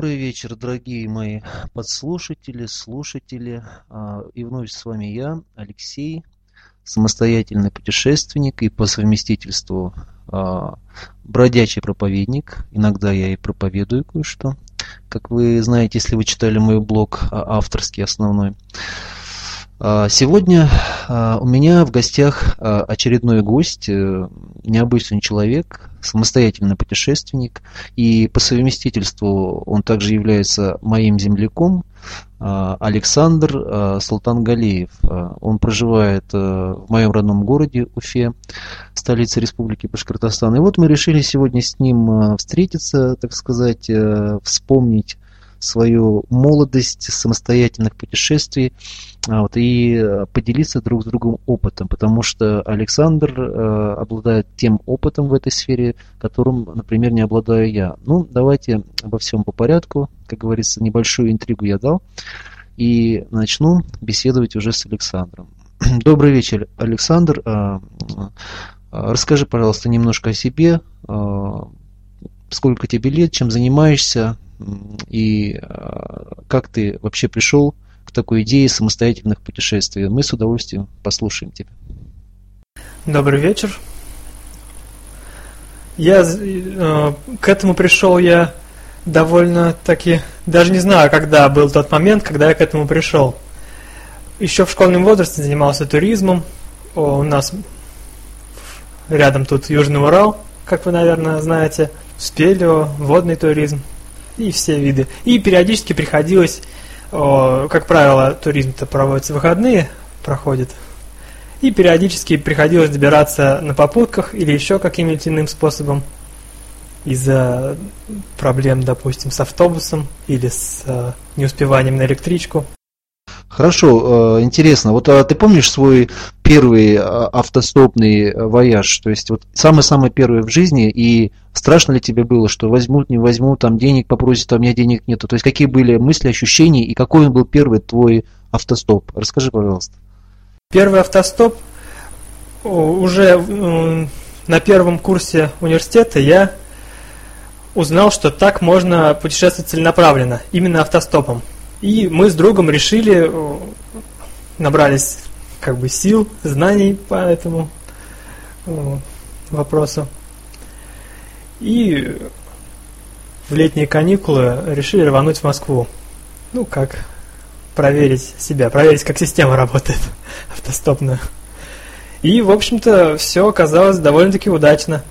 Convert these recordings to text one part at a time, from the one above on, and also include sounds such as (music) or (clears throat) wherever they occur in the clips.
Добрый вечер, дорогие мои подслушатели, слушатели. А, и вновь с вами я, Алексей, самостоятельный путешественник и по совместительству а, бродячий проповедник. Иногда я и проповедую кое-что. Как вы знаете, если вы читали мой блог а, авторский основной. Сегодня у меня в гостях очередной гость, э, необычный человек, самостоятельный путешественник, и по совместительству он также является моим земляком, а, Александр а, Султангалеев. А, он проживает в моем родном городе Уфе, столице Республики Башкортостан. И вот мы решили сегодня с ним встретиться, так сказать, вспомнить свою молодость самостоятельных путешествий а, вот, и э, поделиться друг с другом опытом, потому что Александр э, обладает тем опытом в этой сфере, которым, например, не обладаю я. Ну, давайте обо всем по порядку. Как говорится, небольшую интригу я дал. И начну беседовать уже с Александром. (clears throat) Добрый вечер, Александр. А, а, расскажи, пожалуйста, немножко о себе. Сколько тебе лет, чем занимаешься, и а, как ты вообще пришел к такой идее самостоятельных путешествий. Мы с удовольствием послушаем тебя. Добрый вечер. Я э, к этому пришел я довольно таки, даже не знаю, когда был тот момент, когда я к этому пришел. Еще в школьном возрасте занимался туризмом. О, у нас рядом тут Южный Урал, как вы, наверное, знаете, спелео, водный туризм и все виды. И периодически приходилось, как правило, туризм-то проводится в выходные, проходит, и периодически приходилось добираться на попутках или еще каким-нибудь иным способом из-за проблем, допустим, с автобусом или с э, неуспеванием на электричку. Хорошо, э, интересно. Вот а ты помнишь свой первый а, автостопный вояж? То есть вот самый-самый первый в жизни, и страшно ли тебе было, что возьмут, не возьмут, там денег попросят, а у меня денег нету? То есть какие были мысли, ощущения, и какой он был первый твой автостоп? Расскажи, пожалуйста. Первый автостоп уже на первом курсе университета я узнал, что так можно путешествовать целенаправленно, именно автостопом. И мы с другом решили, набрались как бы сил, знаний по этому вопросу. И в летние каникулы решили рвануть в Москву. Ну, как проверить себя, проверить, как система работает (laughs) автостопная. И, в общем-то, все оказалось довольно-таки удачно.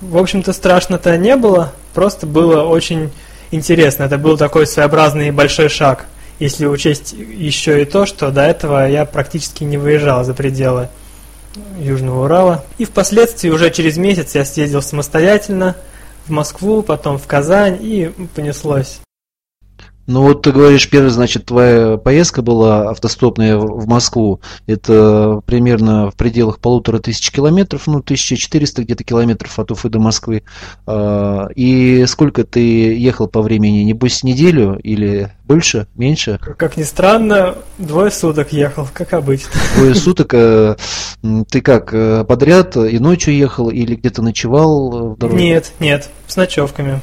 В общем-то, страшно-то не было, просто было очень интересно. Это был такой своеобразный большой шаг, если учесть еще и то, что до этого я практически не выезжал за пределы Южного Урала. И впоследствии уже через месяц я съездил самостоятельно в Москву, потом в Казань и понеслось. Ну вот ты говоришь, первая, значит, твоя поездка была автостопная в Москву. Это примерно в пределах полутора тысяч километров, ну, 1400 где-то километров от Уфы до Москвы. А, и сколько ты ехал по времени? Небось, неделю или больше, меньше? Как ни странно, двое суток ехал, как обычно. Двое суток? Э, ты как, э, подряд и ночью ехал или где-то ночевал в дороге? Нет, нет, с ночевками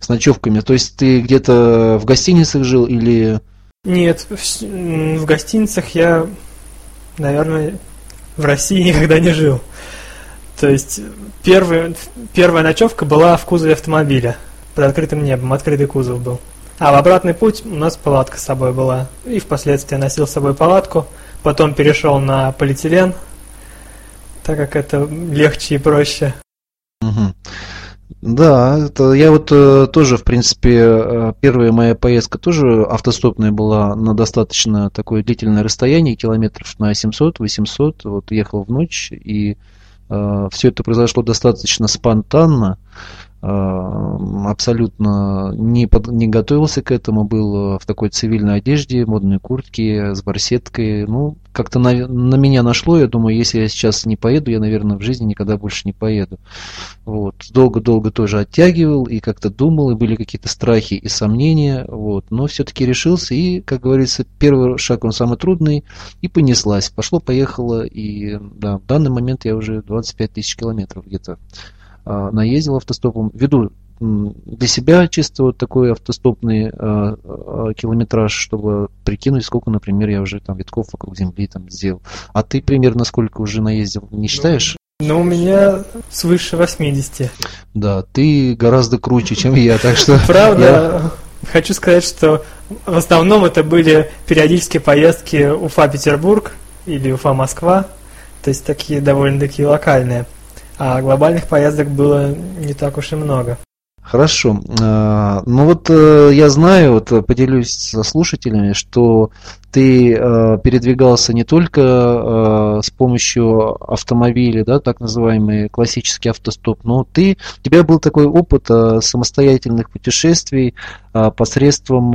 с ночевками. То есть ты где-то в гостиницах жил или... Нет, в, в гостиницах я, наверное, в России (laughs) никогда не жил. То есть первый, первая ночевка была в кузове автомобиля под открытым небом, открытый кузов был. А в обратный путь у нас палатка с собой была. И впоследствии я носил с собой палатку. Потом перешел на полиэтилен, так как это легче и проще. Угу. Да, это я вот э, тоже, в принципе, э, первая моя поездка тоже автостопная была на достаточно такое длительное расстояние, километров на 700-800, вот ехал в ночь, и э, все это произошло достаточно спонтанно, абсолютно не, под, не готовился к этому, был в такой цивильной одежде, модной куртке, с барсеткой. Ну, как-то на, на меня нашло, я думаю, если я сейчас не поеду, я, наверное, в жизни никогда больше не поеду. Вот. Долго-долго тоже оттягивал и как-то думал, и были какие-то страхи и сомнения, вот. но все-таки решился, и, как говорится, первый шаг, он самый трудный, и понеслась. Пошло-поехало, и да, в данный момент я уже 25 тысяч километров где-то наездил автостопом, веду для себя чисто вот такой автостопный километраж, чтобы прикинуть, сколько, например, я уже там витков вокруг Земли там сделал. А ты примерно сколько уже наездил, не считаешь? Ну, у меня свыше 80. Да, ты гораздо круче, чем я, так что... (laughs) Правда, хочу сказать, что в основном это были периодические поездки Уфа-Петербург или Уфа-Москва, то есть такие довольно-таки локальные. А глобальных поездок было не так уж и много. Хорошо. А, ну вот э, я знаю, вот поделюсь со слушателями, что ты э, передвигался не только э, с помощью автомобиля, да, так называемый классический автостоп, но ты, у тебя был такой опыт самостоятельных путешествий посредством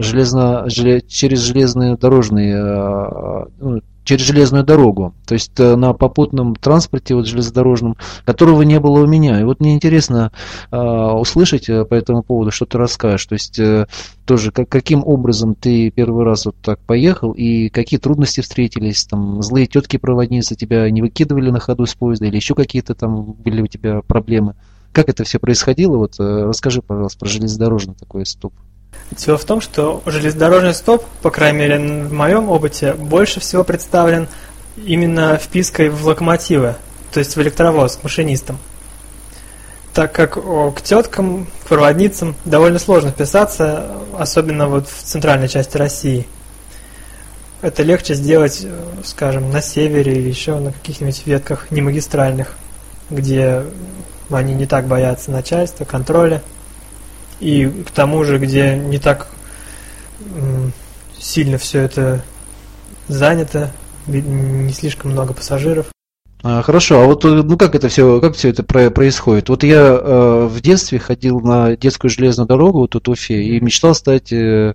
железно, через железные дорожные ну, через железную дорогу, то есть э, на попутном транспорте вот железнодорожном, которого не было у меня. И вот мне интересно э, услышать по этому поводу, что ты расскажешь. То есть э, тоже как, каким образом ты первый раз вот так поехал и какие трудности встретились, там злые тетки-проводницы тебя не выкидывали на ходу с поезда или еще какие-то там были у тебя проблемы. Как это все происходило? Вот э, расскажи, пожалуйста, про железнодорожный такой стоп. Дело в том, что железнодорожный стоп, по крайней мере в моем опыте, больше всего представлен именно впиской в локомотивы, то есть в электровоз, к машинистам. Так как к теткам, к проводницам довольно сложно вписаться, особенно вот в центральной части России. Это легче сделать, скажем, на севере или еще на каких-нибудь ветках немагистральных, где они не так боятся начальства, контроля и к тому же, где не так сильно все это занято, не слишком много пассажиров. А, хорошо, а вот э, ну как это все, как все это происходит? Вот я э, в детстве ходил на детскую железную дорогу вот тут в Уфе и мечтал стать э,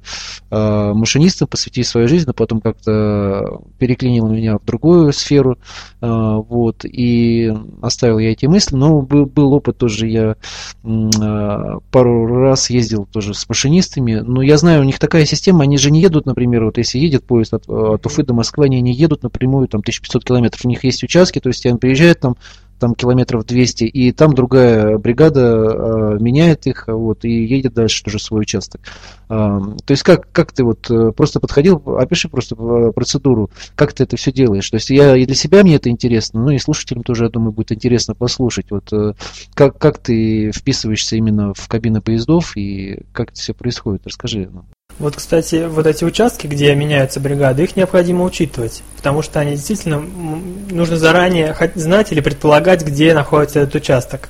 э, машинистом, посвятить свою жизнь, но потом как-то переклинил меня в другую сферу, э, вот и оставил я эти мысли. Но был, был опыт тоже, я э, пару раз ездил тоже с машинистами, но я знаю, у них такая система, они же не едут, например, вот если едет поезд от, от Уфы до Москвы, они не едут напрямую там 1500 километров, у них есть участки, то есть есть он приезжает там, там километров 200, и там другая бригада э, меняет их, вот, и едет дальше тоже свой участок. Э, то есть как, как ты вот э, просто подходил, опиши просто э, процедуру, как ты это все делаешь. То есть я и для себя мне это интересно, ну и слушателям тоже, я думаю, будет интересно послушать, вот э, как, как ты вписываешься именно в кабины поездов и как это все происходит. Расскажи. Вот, кстати, вот эти участки, где меняются бригады, их необходимо учитывать, потому что они действительно нужно заранее знать или предполагать, где находится этот участок,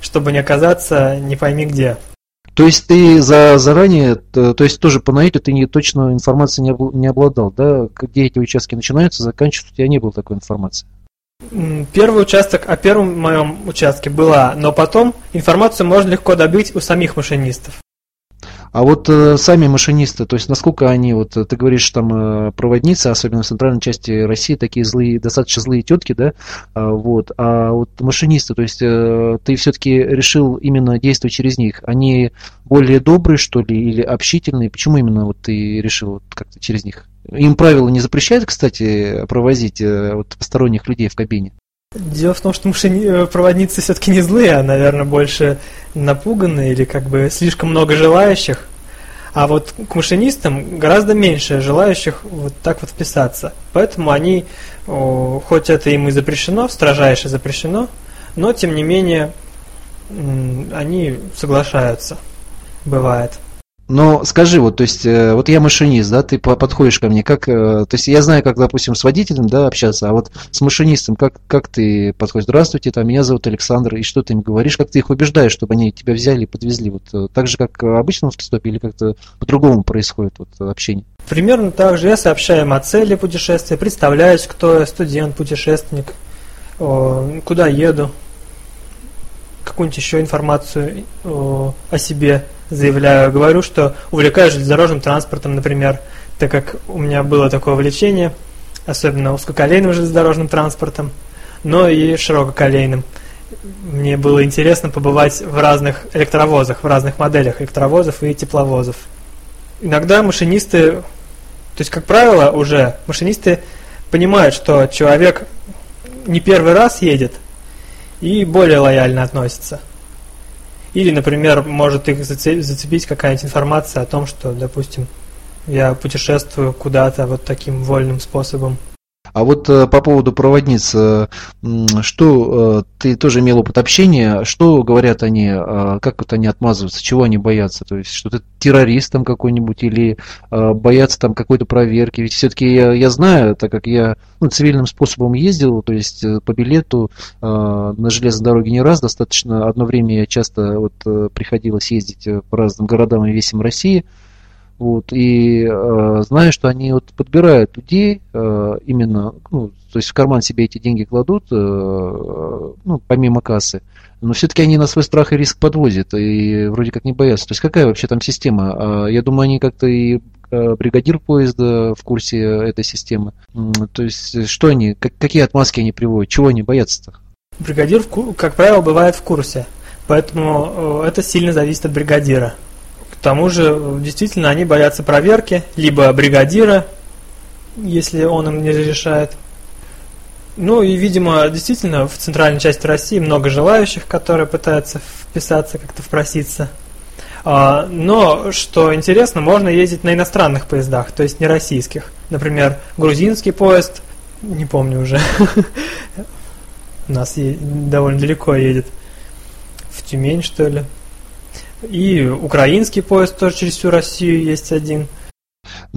чтобы не оказаться не пойми где. То есть ты за заранее, то есть тоже по наитию ты не точно информации не обладал, да? Где эти участки начинаются, заканчиваются, у тебя не было такой информации? Первый участок о первом моем участке была, но потом информацию можно легко добыть у самих машинистов. А вот э, сами машинисты, то есть насколько они, вот э, ты говоришь, там э, проводницы, особенно в центральной части России, такие злые, достаточно злые тетки, да, а, вот, а вот машинисты, то есть э, ты все-таки решил именно действовать через них, они более добрые, что ли, или общительные, почему именно вот ты решил вот как-то через них? Им правила не запрещают, кстати, провозить э, вот, посторонних людей в кабине? Дело в том, что машини... Э, проводницы все-таки не злые, а, наверное, больше напуганные или как бы слишком много желающих. А вот к машинистам гораздо меньше желающих вот так вот вписаться. Поэтому они, хоть это им и запрещено, строжайше запрещено, но тем не менее они соглашаются. Бывает. Но скажи, вот, то есть, э, вот я машинист, да, ты подходишь ко мне, как, э, то есть я знаю, как, допустим, с водителем, да, общаться, а вот с машинистом, как, как ты подходишь? Здравствуйте, там, меня зовут Александр, и что ты им говоришь, как ты их убеждаешь, чтобы они тебя взяли и подвезли, вот, э, так же, как в обычном автостопе, или как-то по-другому происходит вот общение? Примерно так же, я сообщаю им о цели путешествия, представляюсь, кто я, студент, путешественник, куда еду, какую-нибудь еще информацию о себе заявляю, говорю, что увлекаюсь железнодорожным транспортом, например, так как у меня было такое увлечение, особенно узкоколейным железнодорожным транспортом, но и ширококолейным. Мне было интересно побывать в разных электровозах, в разных моделях электровозов и тепловозов. Иногда машинисты, то есть, как правило, уже машинисты понимают, что человек не первый раз едет и более лояльно относится. Или, например, может их зацепить какая-нибудь информация о том, что, допустим, я путешествую куда-то вот таким вольным способом. А вот э, по поводу проводниц, э, что э, ты тоже имел опыт общения, что говорят они, как вот они отмазываются, чего они боятся? То есть, что ты террорист там какой-нибудь или боятся там какой-то проверки? Ведь все-таки я, я знаю, так как я ну, цивильным способом ездил, то есть по билету на железной дороге не раз, достаточно одно время я часто вот приходилось ездить по разным городам и весям России, вот, и э, знаю, что они вот подбирают людей э, именно, ну, то есть в карман себе эти деньги кладут, э, ну, помимо кассы, но все-таки они на свой страх и риск подвозят, и вроде как не боятся. То есть какая вообще там система? Э, я думаю, они как-то и э, бригадир поезда в курсе этой системы. То есть что они, как, какие отмазки они приводят, чего они боятся-то? Бригадир, как правило, бывает в курсе, поэтому э, это сильно зависит от бригадира. Тому же, действительно, они боятся проверки, либо бригадира, если он им не разрешает. Ну и, видимо, действительно, в центральной части России много желающих, которые пытаются вписаться, как-то впроситься. А, но, что интересно, можно ездить на иностранных поездах, то есть не российских. Например, грузинский поезд, не помню уже, (laughs) у нас довольно далеко едет, в Тюмень, что ли. И украинский поезд тоже через всю Россию есть один.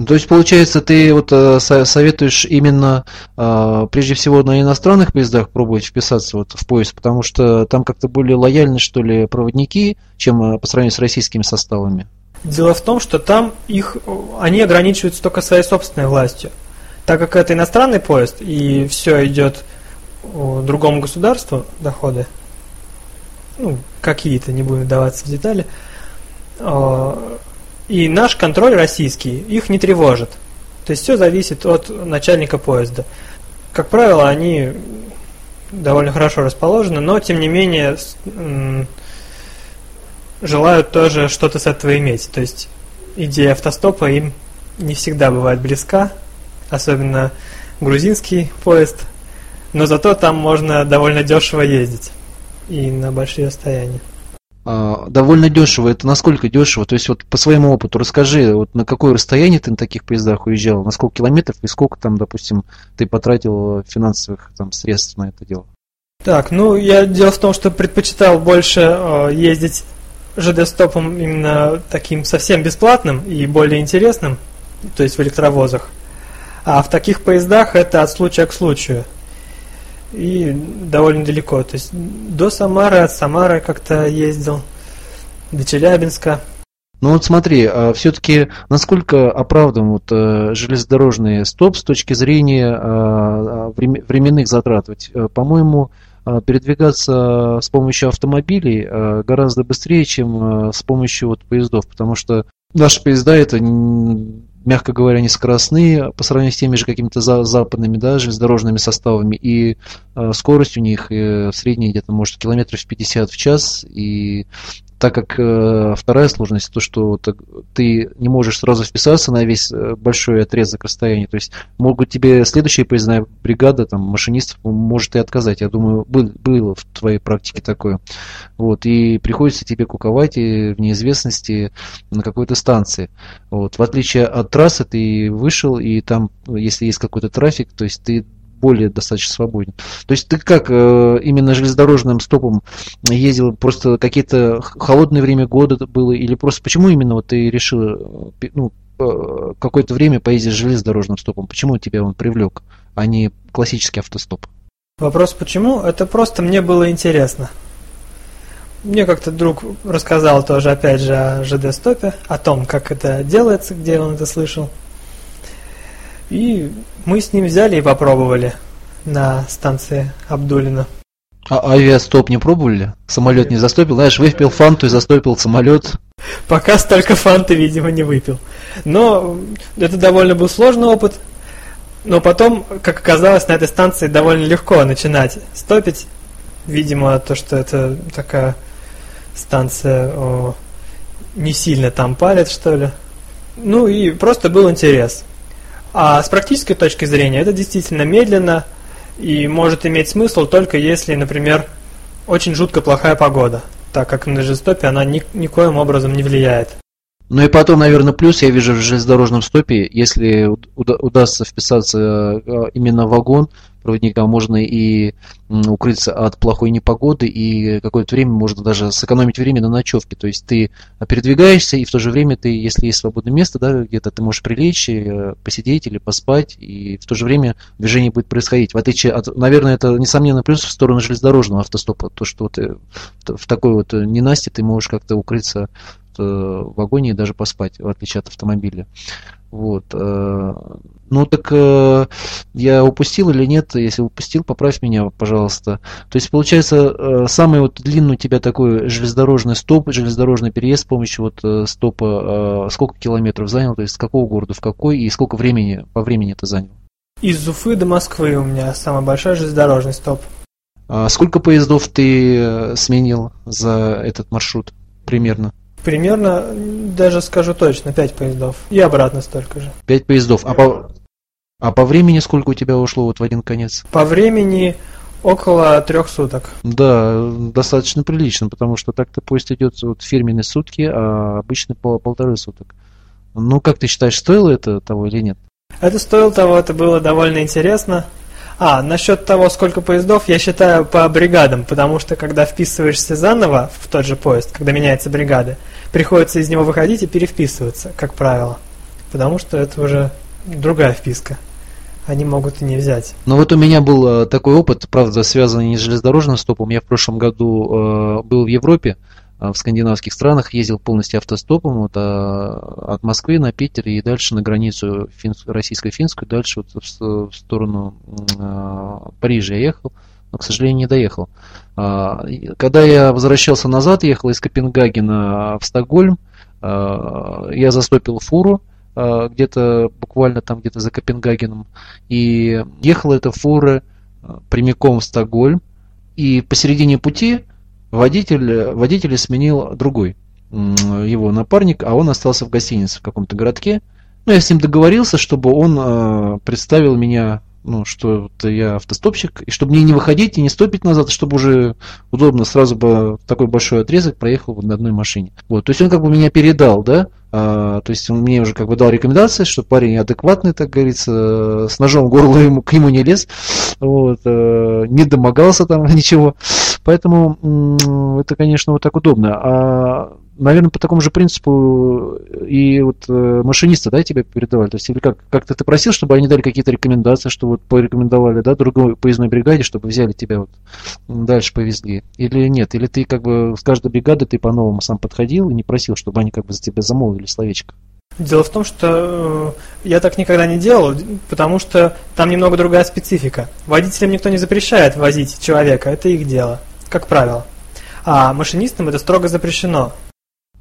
То есть, получается, ты вот э, советуешь именно э, прежде всего на иностранных поездах пробовать вписаться вот в поезд, потому что там как-то более лояльны, что ли, проводники, чем э, по сравнению с российскими составами? Дело в том, что там их, они ограничиваются только своей собственной властью. Так как это иностранный поезд, и все идет другому государству, доходы, ну, какие-то, не будем вдаваться в детали. А, и наш контроль российский их не тревожит. То есть все зависит от начальника поезда. Как правило, они довольно хорошо расположены, но тем не менее желают тоже что-то с этого иметь. То есть идея автостопа им не всегда бывает близка, особенно грузинский поезд, но зато там можно довольно дешево ездить и на большие расстояния. А, довольно дешево. Это насколько дешево? То есть вот по своему опыту расскажи, вот на какое расстояние ты на таких поездах уезжал, на сколько километров и сколько там, допустим, ты потратил финансовых там средств на это дело? Так, ну я дело в том, что предпочитал больше э, ездить ЖД-стопом именно таким совсем бесплатным и более интересным, то есть в электровозах. А в таких поездах это от случая к случаю и довольно далеко. То есть до Самары, от Самары как-то ездил, до Челябинска. Ну вот смотри, а все-таки насколько оправдан вот э, железнодорожный стоп с точки зрения а, временных затрат? Ведь, э, по-моему, а, передвигаться с помощью автомобилей гораздо быстрее, чем с помощью вот поездов, потому что наши поезда это мягко говоря, не скоростные по сравнению с теми же какими-то за, западными да, железнодорожными составами, и э, скорость у них э, средняя где-то может километров 50 в час, и так как э, вторая сложность, то, что ты, ты не можешь сразу вписаться на весь э, большой отрезок расстояния, то есть могут тебе следующая поездная бригада, там, машинистов может и отказать, я думаю, был, было в твоей практике такое, вот, и приходится тебе куковать и в неизвестности на какой-то станции, вот, в отличие от трассы ты вышел, и там, если есть какой-то трафик, то есть ты более достаточно свободен. То есть ты как э, именно железнодорожным стопом ездил, просто какие-то холодное время года было, или просто почему именно вот ты решил э, ну, э, какое-то время поездить железнодорожным стопом? Почему тебя он привлек, а не классический автостоп? Вопрос почему? Это просто мне было интересно. Мне как-то друг рассказал тоже, опять же, о ЖД-стопе, о том, как это делается, где он это слышал. И мы с ним взяли и попробовали на станции Абдулина. А авиастоп не пробовали? Самолет не застопил? Знаешь, выпил фанту и застопил самолет. Пока столько фанты, видимо, не выпил. Но это довольно был сложный опыт. Но потом, как оказалось, на этой станции довольно легко начинать стопить. Видимо, то, что это такая станция о, не сильно там палит, что ли. Ну и просто был интерес. А с практической точки зрения это действительно медленно и может иметь смысл только если, например, очень жутко плохая погода. так как на железостопе она ни, никоим образом не влияет. Ну и потом, наверное, плюс я вижу в железнодорожном стопе, если удастся вписаться э, именно в вагон проводника, можно и укрыться от плохой непогоды, и какое-то время можно даже сэкономить время на ночевке. То есть ты передвигаешься, и в то же время ты, если есть свободное место, да, где-то ты можешь прилечь, э, посидеть или поспать, и в то же время движение будет происходить. В отличие от, наверное, это несомненно плюс в сторону железнодорожного автостопа, то, что ты в такой вот ненасти ты можешь как-то укрыться в вагоне и даже поспать, в отличие от автомобиля. Вот. Э, ну так э, я упустил или нет? Если упустил, поправь меня, пожалуйста. То есть получается э, самый вот длинный у тебя такой железнодорожный стоп, железнодорожный переезд с помощью вот стопа, сколько километров занял? То есть с какого города в какой и сколько времени по времени это занял? Из Уфы до Москвы у меня самый большой железнодорожный стоп. А сколько поездов ты сменил за этот маршрут примерно? Примерно, даже скажу точно, 5 поездов. И обратно столько же. 5 поездов. А по, а по времени сколько у тебя ушло вот в один конец? По времени около трех суток. Да, достаточно прилично, потому что так-то поезд идет вот фирменные сутки, а обычно по полторы суток. Ну, как ты считаешь, стоило это того или нет? Это стоило того, это было довольно интересно. А, насчет того, сколько поездов, я считаю по бригадам, потому что когда вписываешься заново в тот же поезд, когда меняется бригада, приходится из него выходить и перевписываться, как правило. Потому что это уже другая вписка. Они могут и не взять. Ну вот у меня был э, такой опыт, правда, связанный не с железнодорожным стопом. Я в прошлом году э, был в Европе, а, в скандинавских странах, ездил полностью автостопом вот, а, от Москвы на Питер и дальше на границу российско-финскую, дальше вот в, в сторону а, Парижа я ехал, но, к сожалению, не доехал. А, когда я возвращался назад, ехал из Копенгагена в Стокгольм, а, я застопил фуру, а, где-то буквально там где-то за Копенгагеном, и ехала эта фура а, прямиком в Стокгольм, и посередине пути водитель, водителя сменил другой его напарник, а он остался в гостинице в каком-то городке. Ну, я с ним договорился, чтобы он э, представил меня, ну, что я автостопщик, и чтобы мне не выходить и не стопить назад, чтобы уже удобно сразу бы такой большой отрезок проехал на одной машине. Вот, то есть он как бы меня передал, да, а, то есть он мне уже как бы дал рекомендации, что парень адекватный, так говорится, с ножом в горло ему, к нему не лез, вот, э, не домогался там (laughs) ничего. Поэтому это, конечно, вот так удобно. А, наверное, по такому же принципу и вот э, машинисты, да, тебе передавали? То есть, или как, как-то ты просил, чтобы они дали какие-то рекомендации, что вот порекомендовали, да, другой поездной бригаде, чтобы взяли тебя вот дальше повезли? Или нет? Или ты как бы с каждой бригады ты по-новому сам подходил и не просил, чтобы они как бы за тебя замолвили словечко? Дело в том, что э, я так никогда не делал, потому что там немного другая специфика. Водителям никто не запрещает возить человека, это их дело как правило. А машинистам это строго запрещено.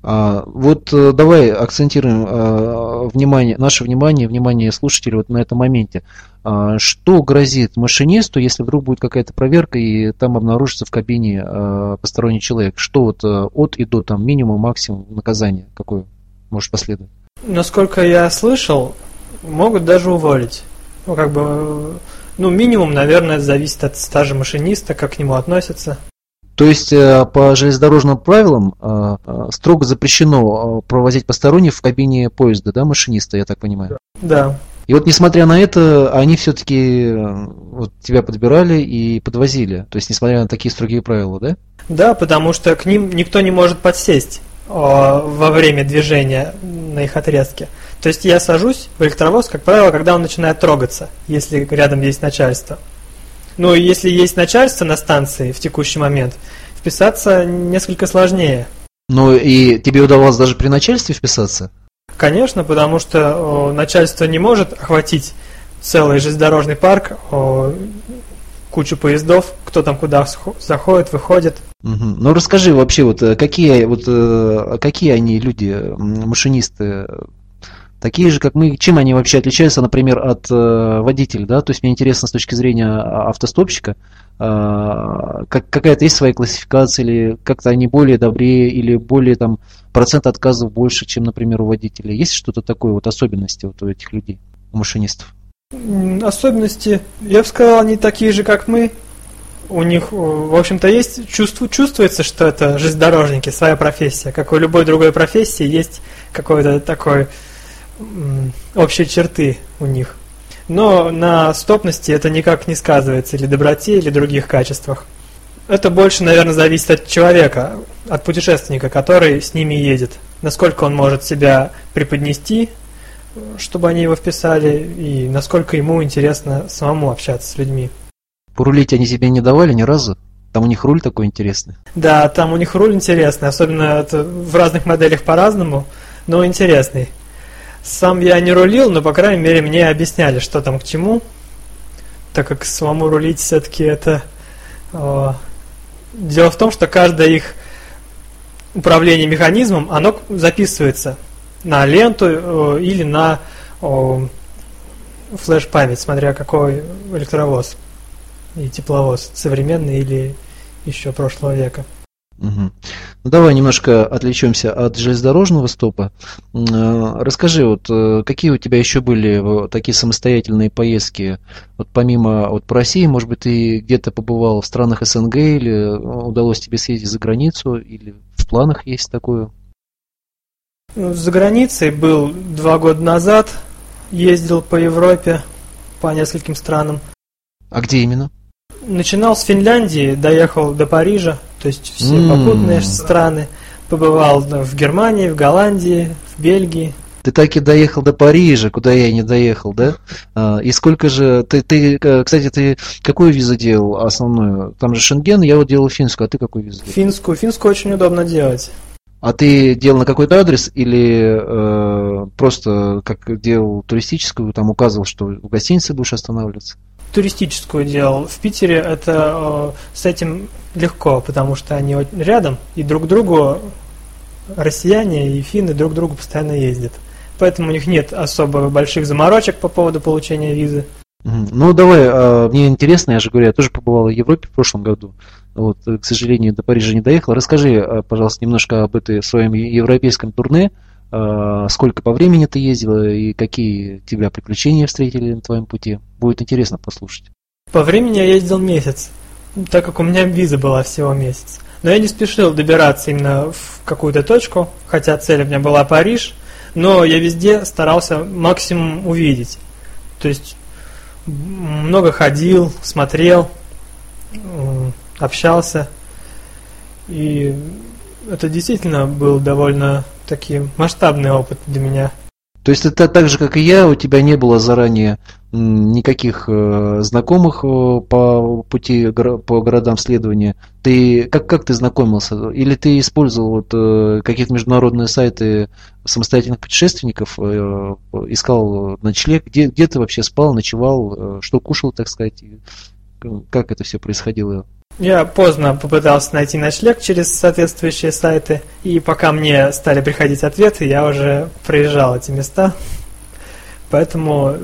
А, вот э, давай акцентируем а, внимание, наше внимание, внимание слушателей вот на этом моменте. А, что грозит машинисту, если вдруг будет какая-то проверка и там обнаружится в кабине а, посторонний человек? Что вот а, от и до там минимум, максимум наказания какое может последовать? Насколько я слышал, могут даже уволить. Ну, как бы, ну, минимум, наверное, зависит от стажа машиниста, как к нему относятся. То есть э, по железнодорожным правилам э, э, строго запрещено провозить посторонних в кабине поезда, да, машиниста, я так понимаю? Да. И вот несмотря на это, они все-таки вот, тебя подбирали и подвозили. То есть несмотря на такие строгие правила, да? Да, потому что к ним никто не может подсесть во время движения на их отрезке. То есть я сажусь в электровоз, как правило, когда он начинает трогаться, если рядом есть начальство. Ну, если есть начальство на станции в текущий момент, вписаться несколько сложнее. Ну, и тебе удавалось даже при начальстве вписаться? Конечно, потому что о, начальство не может охватить целый железнодорожный парк, о, кучу поездов, кто там куда заходит, выходит. Угу. Ну расскажи вообще, вот э, какие вот э, какие они люди, машинисты, такие же, как мы, чем они вообще отличаются, например, от э, водителя, да, то есть мне интересно с точки зрения а, автостопщика, э, как, какая-то есть своя классификация, или как-то они более добрее, или более там процент отказов больше, чем, например, у водителя. Есть что-то такое, вот особенности вот у этих людей, у машинистов? Особенности, я бы сказал, они такие же, как мы, у них, в общем-то, есть чувство, чувствуется, что это железнодорожники, своя профессия. Как у любой другой профессии есть какой-то такой общие черты у них. Но на стопности это никак не сказывается, или доброте, или других качествах. Это больше, наверное, зависит от человека, от путешественника, который с ними едет. Насколько он может себя преподнести, чтобы они его вписали, и насколько ему интересно самому общаться с людьми. Порулить они тебе не давали ни разу? Там у них руль такой интересный. Да, там у них руль интересный, особенно это в разных моделях по-разному, но интересный. Сам я не рулил, но, по крайней мере, мне объясняли, что там к чему, так как самому рулить все-таки это... О, дело в том, что каждое их управление механизмом, оно записывается на ленту о, или на флеш-память, смотря какой электровоз и тепловоз, современный или еще прошлого века. Угу. Ну давай немножко отвлечемся от железнодорожного стопа. Э, расскажи, вот э, какие у тебя еще были такие самостоятельные поездки, вот помимо вот по России, может быть, ты где-то побывал в странах СНГ или э, удалось тебе съездить за границу, или в планах есть такое? Ну, за границей был два года назад, ездил по Европе, по нескольким странам. А где именно? Начинал с Финляндии, доехал до Парижа, то есть все mm. попутные страны. Побывал в Германии, в Голландии, в Бельгии. Ты так и доехал до Парижа, куда я не доехал, да? А, и сколько же... Ты, ты, э, кстати, ты какую визу делал основную? Там же Шенген, я вот делал финскую, а ты какую визу делал? Финскую. Финскую очень удобно делать. А ты делал на какой-то адрес или э, просто как делал туристическую, там указывал, что в гостинице будешь останавливаться? Туристическую делал. В Питере это э, с этим легко, потому что они рядом, и друг другу россияне и финны друг другу постоянно ездят. Поэтому у них нет особо больших заморочек по поводу получения визы. Ну, давай, а, мне интересно, я же говорю, я тоже побывал в Европе в прошлом году. Вот, к сожалению, до Парижа не доехал. Расскажи, а, пожалуйста, немножко об этой своем европейском турне. А, сколько по времени ты ездила и какие тебя приключения встретили на твоем пути? Будет интересно послушать. По времени я ездил месяц, так как у меня виза была всего месяц. Но я не спешил добираться именно в какую-то точку, хотя цель у меня была Париж, но я везде старался максимум увидеть. То есть много ходил, смотрел, общался. И это действительно был довольно таки масштабный опыт для меня. То есть это так же, как и я, у тебя не было заранее никаких э, знакомых э, по пути по городам следования. Ты как как ты знакомился? Или ты использовал вот э, какие-то международные сайты самостоятельных путешественников, искал ночлег? Где где ты вообще спал, ночевал, что кушал, так сказать? Как это все происходило? Я поздно попытался найти ночлег через соответствующие сайты, и пока мне стали приходить ответы, я уже проезжал эти места, поэтому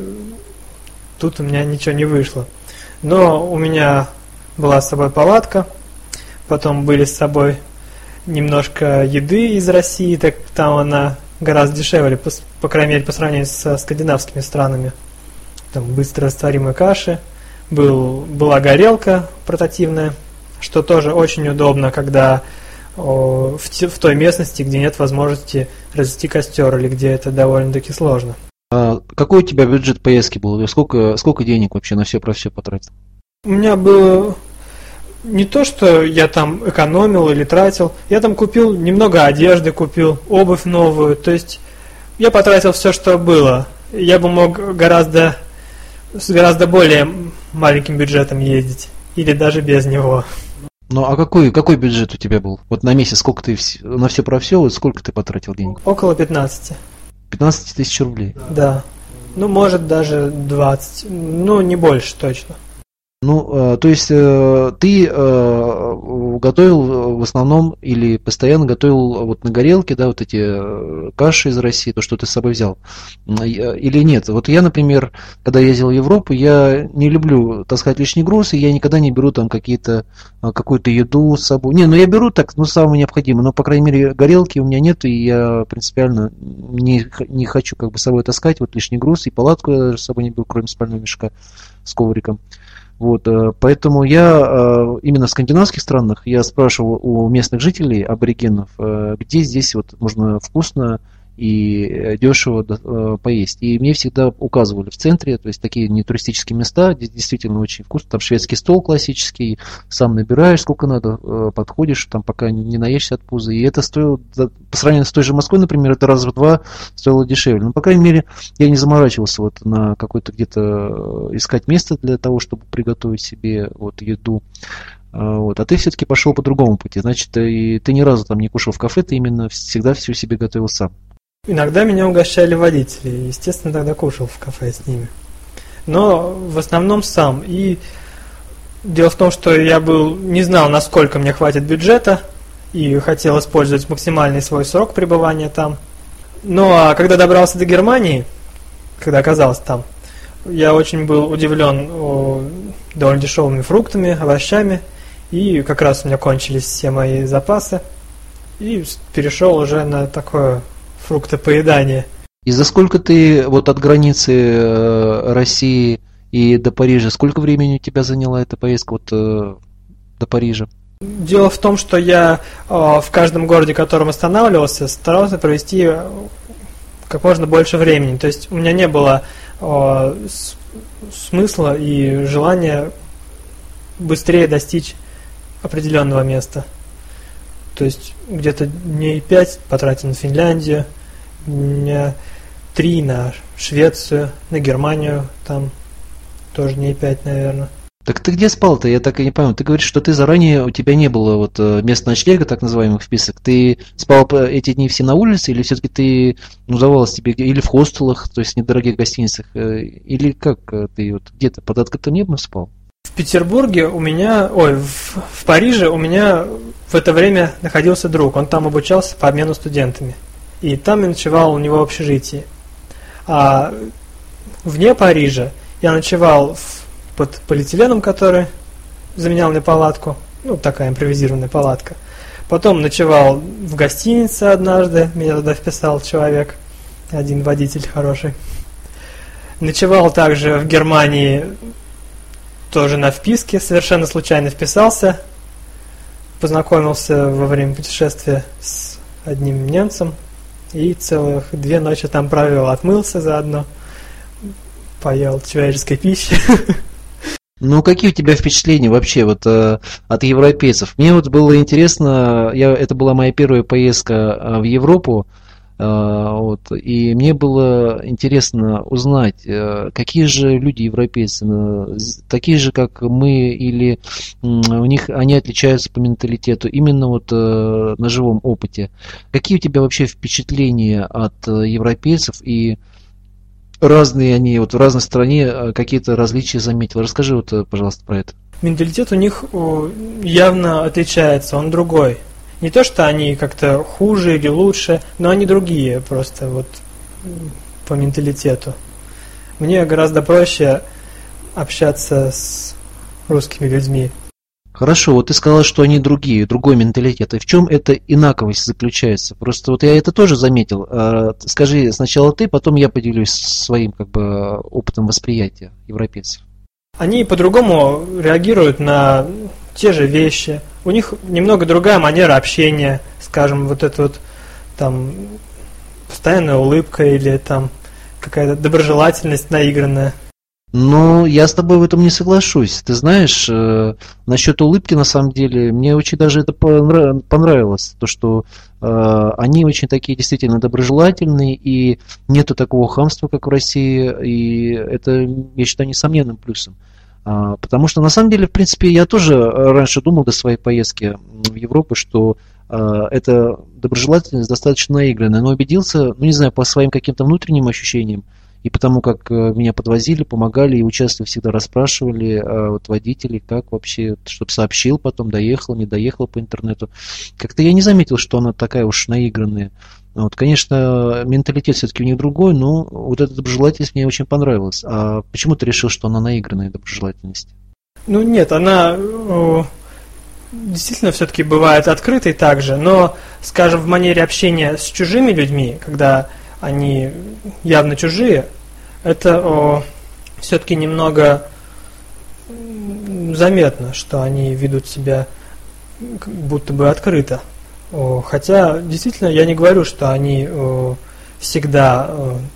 тут у меня ничего не вышло. Но у меня была с собой палатка, потом были с собой немножко еды из России, так там она гораздо дешевле, по, по крайней мере, по сравнению со скандинавскими странами. Там быстро растворимые каши, был, была горелка портативная, что тоже очень удобно, когда о, в, в той местности, где нет возможности развести костер или где это довольно-таки сложно. А какой у тебя бюджет поездки был? Сколько, сколько денег вообще на все про все потратил? У меня было не то, что я там экономил или тратил, я там купил немного одежды, купил обувь новую, то есть я потратил все, что было. Я бы мог гораздо с гораздо более маленьким бюджетом ездить или даже без него. Ну а какой, какой бюджет у тебя был? Вот на месяц сколько ты на все про все, вот сколько ты потратил денег? Около 15. 15 тысяч рублей? Да. Ну, может, даже 20. Ну, не больше точно. Ну, э, то есть э, ты э, готовил в основном или постоянно готовил вот на горелке, да, вот эти каши из России, то, что ты с собой взял, или нет? Вот я, например, когда ездил в Европу, я не люблю таскать лишний груз, и я никогда не беру там какие-то, какую-то еду с собой. Не, ну я беру так, ну, самое необходимое, но, по крайней мере, горелки у меня нет, и я принципиально не, не хочу как бы с собой таскать вот лишний груз, и палатку я даже с собой не беру, кроме спального мешка с ковриком. Вот, э, поэтому я э, именно в скандинавских странах я спрашивал у местных жителей, аборигенов, э, где здесь вот можно вкусно и э, дешево э, поесть. И мне всегда указывали в центре, то есть такие не туристические места, где действительно очень вкусно. Там шведский стол классический, сам набираешь сколько надо, э, подходишь, там пока не наешься от пуза. И это стоило, по сравнению с той же Москвой, например, это раз в два стоило дешевле. Но, по крайней мере, я не заморачивался вот на какой-то где-то искать место для того, чтобы приготовить себе вот еду. А, вот. А ты все-таки пошел по другому пути. Значит, и ты ни разу там не кушал в кафе, ты именно всегда все себе готовил сам. Иногда меня угощали водители, естественно, тогда кушал в кафе с ними. Но в основном сам. И дело в том, что я был, не знал, насколько мне хватит бюджета, и хотел использовать максимальный свой срок пребывания там. Ну а когда добрался до Германии, когда оказался там, я очень был удивлен о, довольно дешевыми фруктами, овощами, и как раз у меня кончились все мои запасы, и перешел уже на такое фруктопоедания. И за сколько ты вот от границы э, России и до Парижа, сколько времени у тебя заняла эта поездка вот э, до Парижа? Дело в том, что я э, в каждом городе, в котором останавливался, старался провести как можно больше времени. То есть у меня не было смысла и желания быстрее достичь определенного места. То есть где-то дней пять потратил на Финляндию, дня три на Швецию, на Германию, там тоже дней пять, наверное. Так ты где спал-то? Я так и не понял. Ты говоришь, что ты заранее, у тебя не было вот э, мест ночлега, так называемых, в список. Ты спал эти дни все на улице, или все-таки ты, ну, давалось тебе, или в хостелах, то есть в недорогих гостиницах, э, или как э, ты вот где-то под открытым небом спал? В Петербурге у меня, ой, в, в Париже у меня в это время находился друг. Он там обучался по обмену студентами. И там я ночевал у него в общежитии. А вне Парижа я ночевал в, под полиэтиленом, который заменял мне палатку. Ну, такая импровизированная палатка. Потом ночевал в гостинице однажды, меня туда вписал человек, один водитель хороший. Ночевал также в Германии тоже на вписке, совершенно случайно вписался. Познакомился во время путешествия с одним немцем и целых две ночи там провел. Отмылся заодно, поел человеческой пищи. Ну, какие у тебя впечатления вообще вот э, от европейцев? Мне вот было интересно, я, это была моя первая поездка э, в Европу, вот. И мне было интересно узнать, э, какие же люди европейцы, э, такие же, как мы, или у них они отличаются по менталитету, именно вот э, на живом опыте. Какие у тебя вообще впечатления от европейцев и разные они, вот в разной стране какие-то различия заметил? Расскажи вот, пожалуйста, про это. Менталитет у них явно отличается, он другой. Не то, что они как-то хуже или лучше, но они другие просто вот по менталитету. Мне гораздо проще общаться с русскими людьми. Хорошо, вот ты сказал, что они другие, другой менталитет. И в чем эта инаковость заключается? Просто вот я это тоже заметил. А, скажи сначала ты, потом я поделюсь своим как бы опытом восприятия европейцев. Они по-другому реагируют на те же вещи. У них немного другая манера общения, скажем, вот это вот там постоянная улыбка или там какая-то доброжелательность наигранная. Ну, я с тобой в этом не соглашусь. Ты знаешь, э, насчет улыбки, на самом деле, мне очень даже это понравилось. То, что э, они очень такие действительно доброжелательные, и нету такого хамства, как в России, и это, я считаю, несомненным плюсом. А, потому что на самом деле, в принципе, я тоже раньше думал до своей поездки в Европу, что а, эта доброжелательность достаточно наигранная, но убедился, ну не знаю, по своим каким-то внутренним ощущениям, и потому как э, меня подвозили, помогали и участвовали, всегда расспрашивали а, вот, водителей, как вообще, чтобы сообщил потом, доехал, не доехал по интернету. Как-то я не заметил, что она такая уж наигранная. Вот, конечно, менталитет все-таки у них другой, но вот эта доброжелательность мне очень понравилась. А почему ты решил, что она наигранная доброжелательность? Ну нет, она действительно все-таки бывает открытой также, но, скажем, в манере общения с чужими людьми, когда они явно чужие, это все-таки немного заметно, что они ведут себя будто бы открыто. Хотя, действительно, я не говорю, что они всегда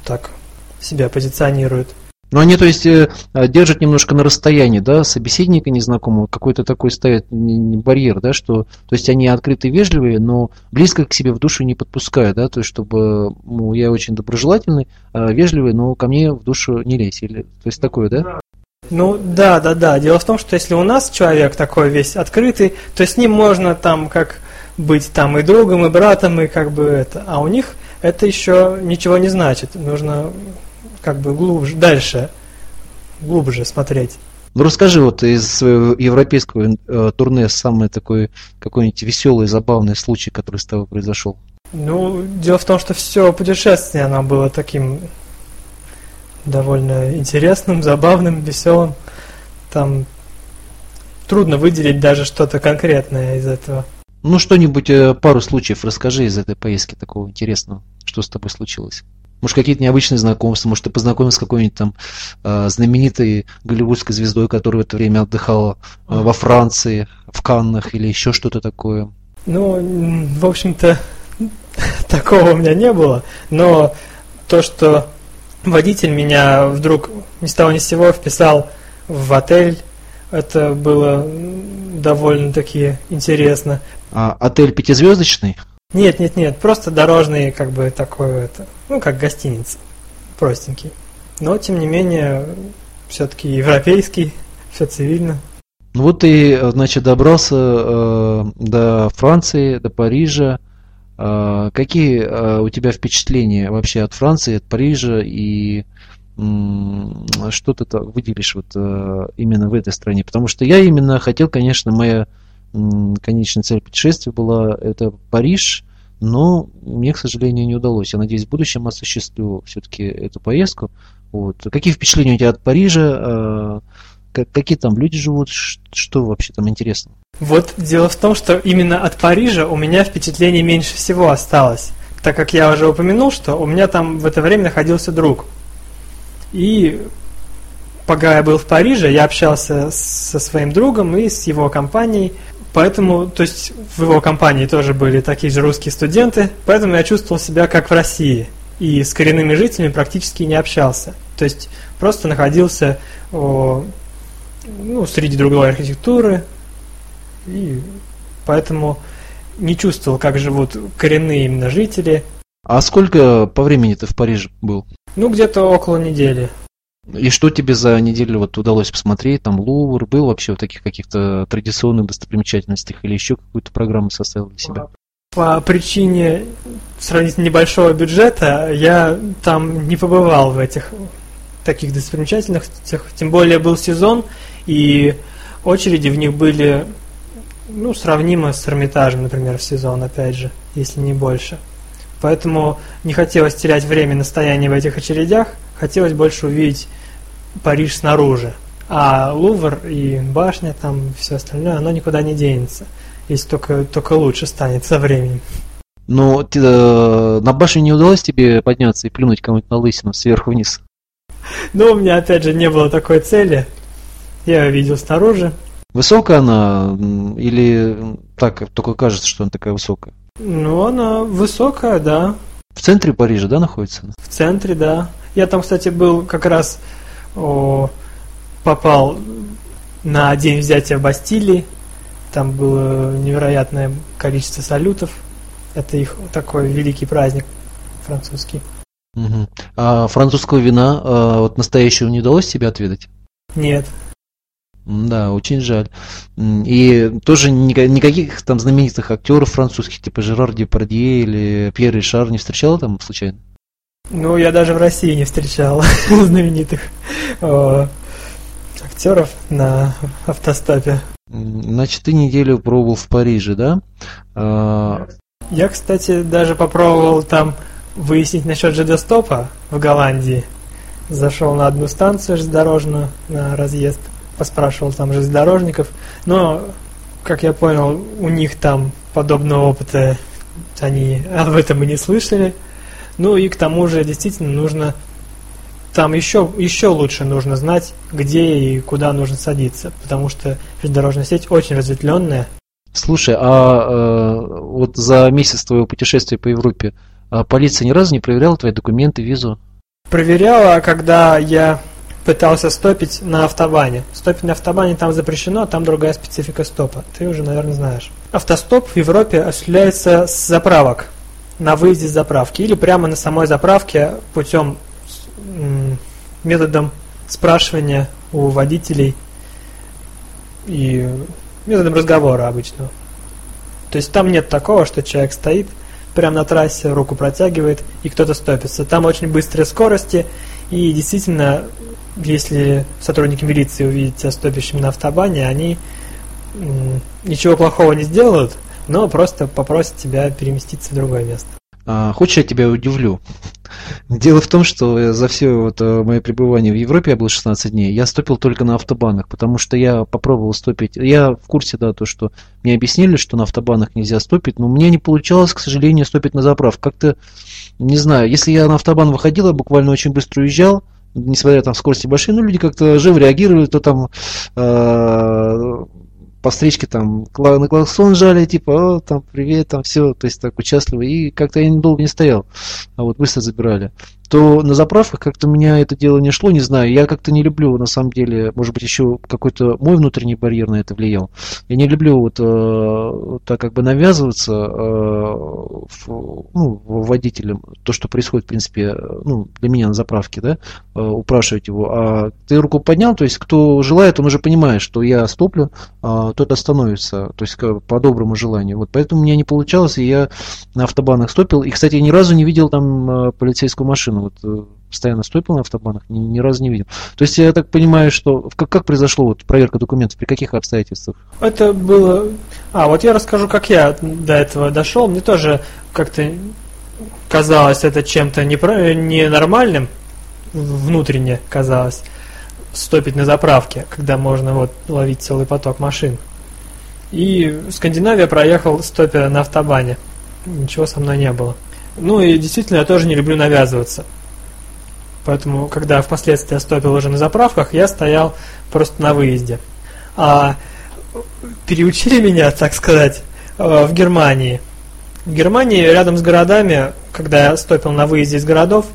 так себя позиционируют. Но они, то есть, э, держат немножко на расстоянии, да, собеседника незнакомого, какой-то такой ставят барьер, да, что, то есть, они открытые, вежливые, но близко к себе в душу не подпускают, да, то есть, чтобы, ну, я очень доброжелательный, а вежливый, но ко мне в душу не лезь, или, то есть, такое, да? Ну, да, да, да. Дело в том, что если у нас человек такой весь открытый, то с ним можно там как быть там и другом, и братом, и как бы это, а у них это еще ничего не значит. Нужно как бы глубже, дальше, глубже смотреть. Ну расскажи вот из своего европейского э, турне самый такой какой-нибудь веселый, забавный случай, который с тобой произошел. Ну, дело в том, что все путешествие оно было таким довольно интересным, забавным, веселым. Там трудно выделить даже что-то конкретное из этого. Ну, что-нибудь, э, пару случаев расскажи из этой поездки такого интересного, что с тобой случилось. Может, какие-то необычные знакомства, может, ты познакомился с какой-нибудь там э, знаменитой голливудской звездой, которая в это время отдыхала э, во Франции, в Каннах или еще что-то такое. Ну, в общем-то, (laughs) такого у меня не было, но то, что водитель меня вдруг ни с того ни с сего вписал в отель, это было довольно-таки интересно. А отель пятизвездочный? Нет, нет, нет, просто дорожный, как бы такой, это, ну, как гостиница, простенький. Но, тем не менее, все-таки европейский, (laughs) все цивильно. Ну вот ты, значит, добрался э, до Франции, до Парижа. Э, какие э, у тебя впечатления вообще от Франции, от Парижа и что ты выделишь вот э, именно в этой стране? Потому что я именно хотел, конечно, моя конечная цель путешествия была это Париж, но мне, к сожалению, не удалось. Я надеюсь, в будущем осуществлю все-таки эту поездку. Вот. Какие впечатления у тебя от Парижа? А, какие там люди живут? Что вообще там интересно? Вот дело в том, что именно от Парижа у меня впечатлений меньше всего осталось. Так как я уже упомянул, что у меня там в это время находился друг. И пока я был в Париже, я общался со своим другом и с его компанией. Поэтому, то есть в его компании тоже были такие же русские студенты, поэтому я чувствовал себя как в России. И с коренными жителями практически не общался. То есть просто находился о, ну, среди другой архитектуры. И поэтому не чувствовал, как живут коренные именно жители. А сколько по времени ты в Париже был? Ну, где-то около недели. И что тебе за неделю вот удалось посмотреть? Там Лувр был вообще в таких каких-то традиционных достопримечательностях или еще какую-то программу составил для себя? По причине сравнительно небольшого бюджета я там не побывал в этих таких достопримечательных, тем более был сезон, и очереди в них были ну, сравнимы с Эрмитажем, например, в сезон, опять же, если не больше. Поэтому не хотелось терять время на стояние в этих очередях, хотелось больше увидеть Париж снаружи. А Лувр и башня, там все остальное, оно никуда не денется. Если только, только лучше станет со временем. Но э, на башню не удалось тебе подняться и плюнуть кому-нибудь на лысину сверху вниз? Ну, у меня, опять же, не было такой цели. Я ее видел снаружи. Высокая она или так только кажется, что она такая высокая? Ну, она высокая, да. В центре Парижа, да, находится? В центре, да. Я там, кстати, был как раз о, попал на день взятия Бастилии. Там было невероятное количество салютов. Это их такой великий праздник французский. Угу. А французского вина а, вот настоящего не удалось себе отведать? Нет. Да, очень жаль. И тоже никаких там знаменитых актеров французских, типа Жерар Депардье или Пьер Ришар не встречала там случайно? Ну, я даже в России не встречал (laughs) знаменитых о, актеров на автостопе. Значит, ты неделю пробовал в Париже, да? А... Я, кстати, даже попробовал там выяснить насчет ЖД-стопа в Голландии. Зашел на одну станцию железнодорожную на разъезд, поспрашивал там железнодорожников, но, как я понял, у них там подобного опыта они об этом и не слышали. Ну и к тому же действительно нужно там еще, еще лучше нужно знать, где и куда нужно садиться, потому что железнодорожная сеть очень разветвленная. Слушай, а э, вот за месяц твоего путешествия по Европе а полиция ни разу не проверяла твои документы, визу? Проверяла, когда я пытался стопить на автобане. Стопить на автобане там запрещено, там другая специфика стопа. Ты уже, наверное, знаешь. Автостоп в Европе осуществляется с заправок, на выезде с заправки, или прямо на самой заправке путем методом спрашивания у водителей и методом разговора обычного. То есть там нет такого, что человек стоит прямо на трассе, руку протягивает, и кто-то стопится. Там очень быстрые скорости, и действительно, если сотрудники милиции увидят тебя стопящим на автобане, они ничего плохого не сделают, но просто попросят тебя переместиться в другое место. А, хочешь, я тебя удивлю? Дело в том, что за все вот э, мое пребывание в Европе, я был 16 дней, я стопил только на автобанах, потому что я попробовал стопить. Я в курсе, да, то, что мне объяснили, что на автобанах нельзя стопить, но мне не получалось, к сожалению, стопить на заправку. Как-то, не знаю, если я на автобан выходил, я буквально очень быстро уезжал, несмотря там скорости большие, ну люди как-то живо реагировали, то там э, по встречке там на клаксон жали, типа, о, там, привет, там, все, то есть так участвовали, и как-то я недолго не стоял, а вот быстро забирали то на заправках как-то меня это дело не шло, не знаю. Я как-то не люблю, на самом деле, может быть, еще какой-то мой внутренний барьер на это влиял. Я не люблю вот э, так как бы навязываться э, в, ну, водителям, то, что происходит, в принципе, ну, для меня на заправке, да, э, упрашивать его. А ты руку поднял, то есть кто желает, он уже понимает, что я стоплю, а тот остановится, то есть по доброму желанию. Вот поэтому у меня не получалось, и я на автобанах стопил. И, кстати, я ни разу не видел там э, полицейскую машину вот э, постоянно стопил на автобанах, ни, ни разу не видел. То есть я так понимаю, что как, как произошло вот проверка документов, при каких обстоятельствах? Это было... А, вот я расскажу, как я до этого дошел. Мне тоже как-то казалось это чем-то ненормальным, внутренне казалось, стопить на заправке, когда можно вот ловить целый поток машин. И Скандинавия проехал стопя на автобане. Ничего со мной не было. Ну и действительно, я тоже не люблю навязываться. Поэтому, когда впоследствии я стопил уже на заправках, я стоял просто на выезде. А переучили (laughs) меня, так сказать, э, в Германии. В Германии рядом с городами, когда я стопил на выезде из городов,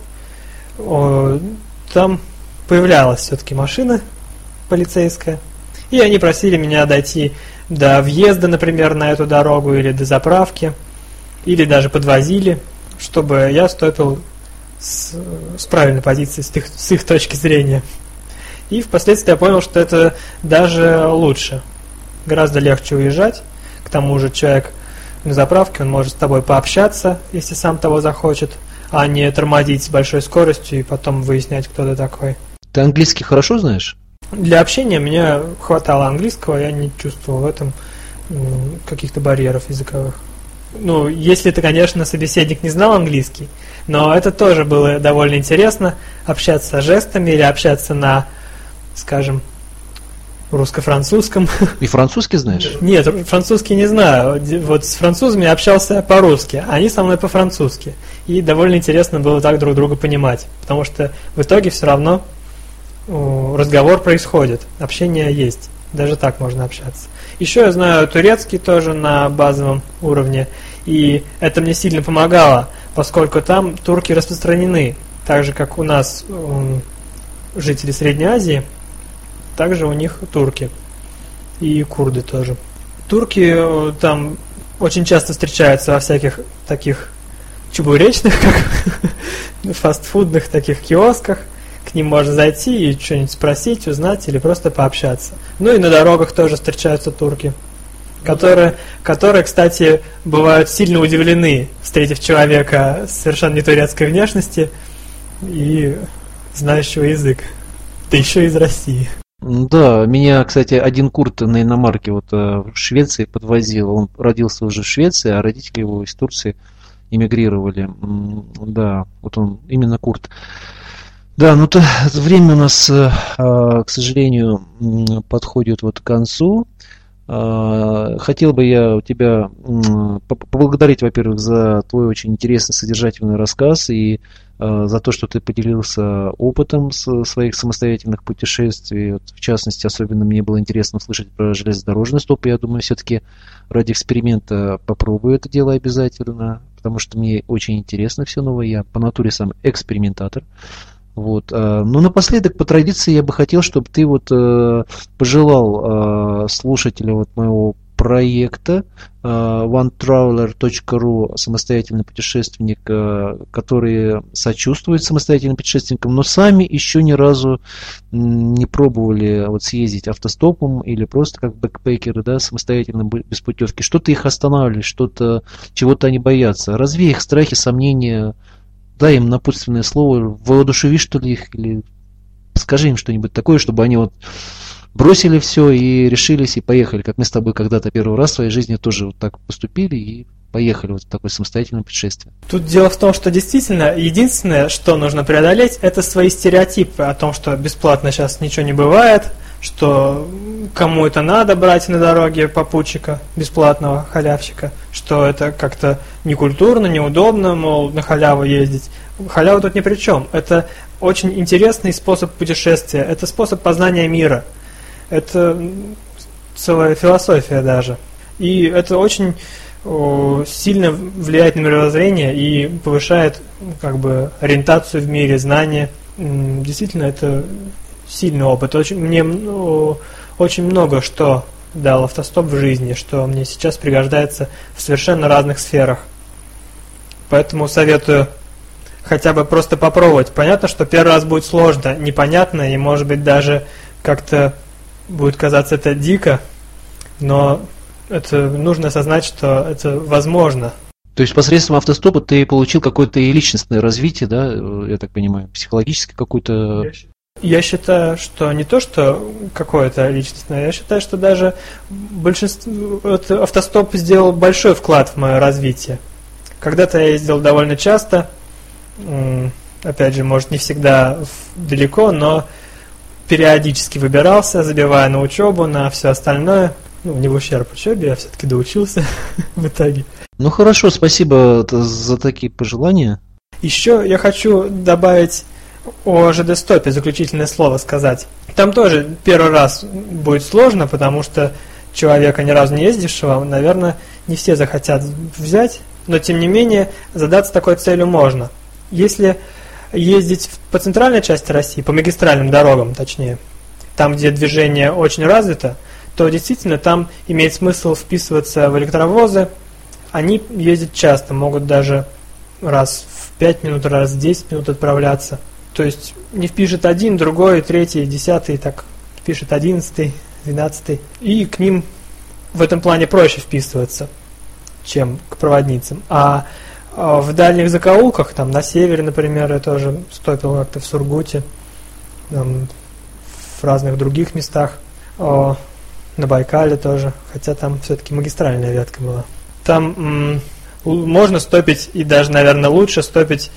там появлялась все-таки машина полицейская. И они просили меня дойти до въезда, например, на эту дорогу или до заправки, или даже подвозили чтобы я стопил с, с правильной позиции, с их, с их точки зрения. И впоследствии я понял, что это даже лучше. Гораздо легче уезжать. К тому же человек на заправке, он может с тобой пообщаться, если сам того захочет, а не тормозить с большой скоростью и потом выяснять, кто ты такой. Ты английский хорошо знаешь? Для общения мне хватало английского, я не чувствовал в этом каких-то барьеров языковых ну, если ты, конечно, собеседник не знал английский, но это тоже было довольно интересно, общаться жестами или общаться на, скажем, русско-французском. (laughs) И французский знаешь? Нет, французский не знаю. Вот с французами общался по-русски, а они со мной по-французски. И довольно интересно было так друг друга понимать, потому что в итоге все равно разговор происходит, общение есть. Даже так можно общаться. Еще я знаю турецкий тоже на базовом уровне, и это мне сильно помогало, поскольку там турки распространены, так же как у нас жители Средней Азии, также у них турки и курды тоже. Турки э, там очень часто встречаются во всяких таких чебуречных, (laughs) как фастфудных таких киосках, к ним можно зайти и что-нибудь спросить, узнать или просто пообщаться. Ну и на дорогах тоже встречаются турки, которые, которые кстати, бывают сильно удивлены, встретив человека совершенно не турецкой внешности и знающего язык, да еще из России. Да, меня, кстати, один курт на иномарке вот э, в Швеции подвозил. Он родился уже в Швеции, а родители его из Турции эмигрировали. Да, вот он именно курт. Да, ну то время у нас, э, а, к сожалению, подходит вот к концу. А, хотел бы я у тебя поблагодарить, во-первых, за твой очень интересный содержательный рассказ и а, за то, что ты поделился опытом своих самостоятельных путешествий. В частности, особенно мне было интересно услышать про железнодорожный стоп. Я думаю, все-таки ради эксперимента попробую это дело обязательно, потому что мне очень интересно все новое. Я по натуре сам экспериментатор. Вот. А, ну, напоследок, по традиции, я бы хотел, чтобы ты вот э, пожелал э, слушателям вот моего проекта э, onetraveler.ru самостоятельный путешественник, которые сочувствуют самостоятельным путешественникам, но сами еще ни разу не пробовали вот съездить автостопом или просто как бэкпекеры, да, самостоятельно без путевки. Что-то их останавливает, что-то, чего-то они боятся. Разве их страхи, сомнения, дай им напутственное слово, воодушеви что ли их, или скажи им что-нибудь такое, чтобы они вот бросили все и решились и поехали, как мы с тобой когда-то первый раз в своей жизни тоже вот так поступили и поехали вот в такое самостоятельное путешествие. Тут дело в том, что действительно единственное, что нужно преодолеть, это свои стереотипы о том, что бесплатно сейчас ничего не бывает, что кому это надо брать на дороге попутчика бесплатного халявщика, что это как-то некультурно, неудобно, мол, на халяву ездить. Халява тут ни при чем. Это очень интересный способ путешествия, это способ познания мира. Это целая философия даже. И это очень сильно влияет на мировоззрение и повышает как бы ориентацию в мире, знания. Действительно, это сильный опыт. Очень, мне ну, очень много что дал автостоп в жизни, что мне сейчас пригождается в совершенно разных сферах. Поэтому советую хотя бы просто попробовать. Понятно, что первый раз будет сложно, непонятно, и может быть даже как-то будет казаться это дико, но это нужно осознать, что это возможно. То есть посредством автостопа ты получил какое-то и личностное развитие, да, я так понимаю, психологическое какое-то я считаю, что не то, что какое-то личностное, я считаю, что даже большинство, вот автостоп сделал большой вклад в мое развитие. Когда-то я ездил довольно часто, опять же, может, не всегда далеко, но периодически выбирался, забивая на учебу, на все остальное. Ну, не в ущерб учебе, я все-таки доучился (laughs) в итоге. Ну хорошо, спасибо за такие пожелания. Еще я хочу добавить о ЖД-стопе заключительное слово сказать. Там тоже первый раз будет сложно, потому что человека ни разу не ездившего, наверное, не все захотят взять, но тем не менее задаться такой целью можно. Если ездить по центральной части России, по магистральным дорогам точнее, там, где движение очень развито, то действительно там имеет смысл вписываться в электровозы. Они ездят часто, могут даже раз в 5 минут, раз в 10 минут отправляться. То есть не впишет один, другой, третий, десятый, так пишет одиннадцатый, двенадцатый. И к ним в этом плане проще вписываться, чем к проводницам. А, а в дальних закоулках, там на севере, например, я тоже стопил как-то в Сургуте, там, в разных других местах, о, на Байкале тоже, хотя там все-таки магистральная ветка была. Там можно стопить, и даже, наверное, лучше стопить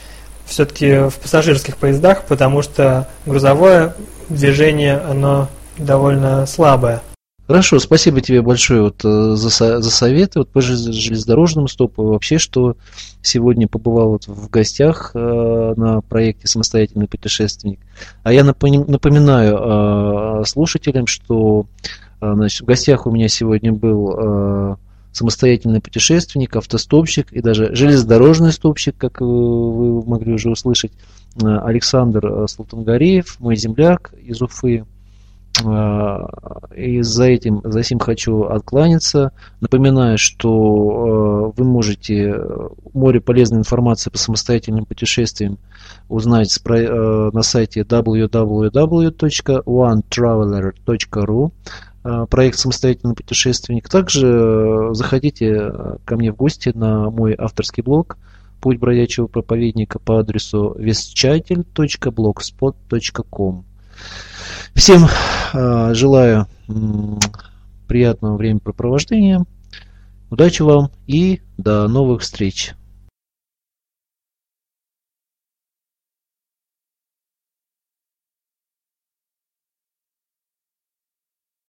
все-таки в пассажирских поездах, потому что грузовое движение, оно довольно слабое. Хорошо, спасибо тебе большое вот э, за, за советы вот по железнодорожному стопу. Вообще, что сегодня побывал вот в гостях э, на проекте «Самостоятельный путешественник». А я напоминаю э, слушателям, что значит, в гостях у меня сегодня был э, самостоятельный путешественник, автостопщик и даже железнодорожный стопщик, как вы могли уже услышать, э, Александр э, Султангареев, мой земляк из Уфы. Э, и за этим, за этим хочу откланяться. Напоминаю, что вы можете море полезной информации по самостоятельным путешествиям узнать на сайте www.onetraveler.ru Э, проект «Самостоятельный путешественник». Также э, заходите э, ко мне в гости на мой авторский блог «Путь бродячего проповедника» по адресу вестчатель.blogspot.com. Всем желаю приятного времяпрепровождения, удачи вам и до новых встреч!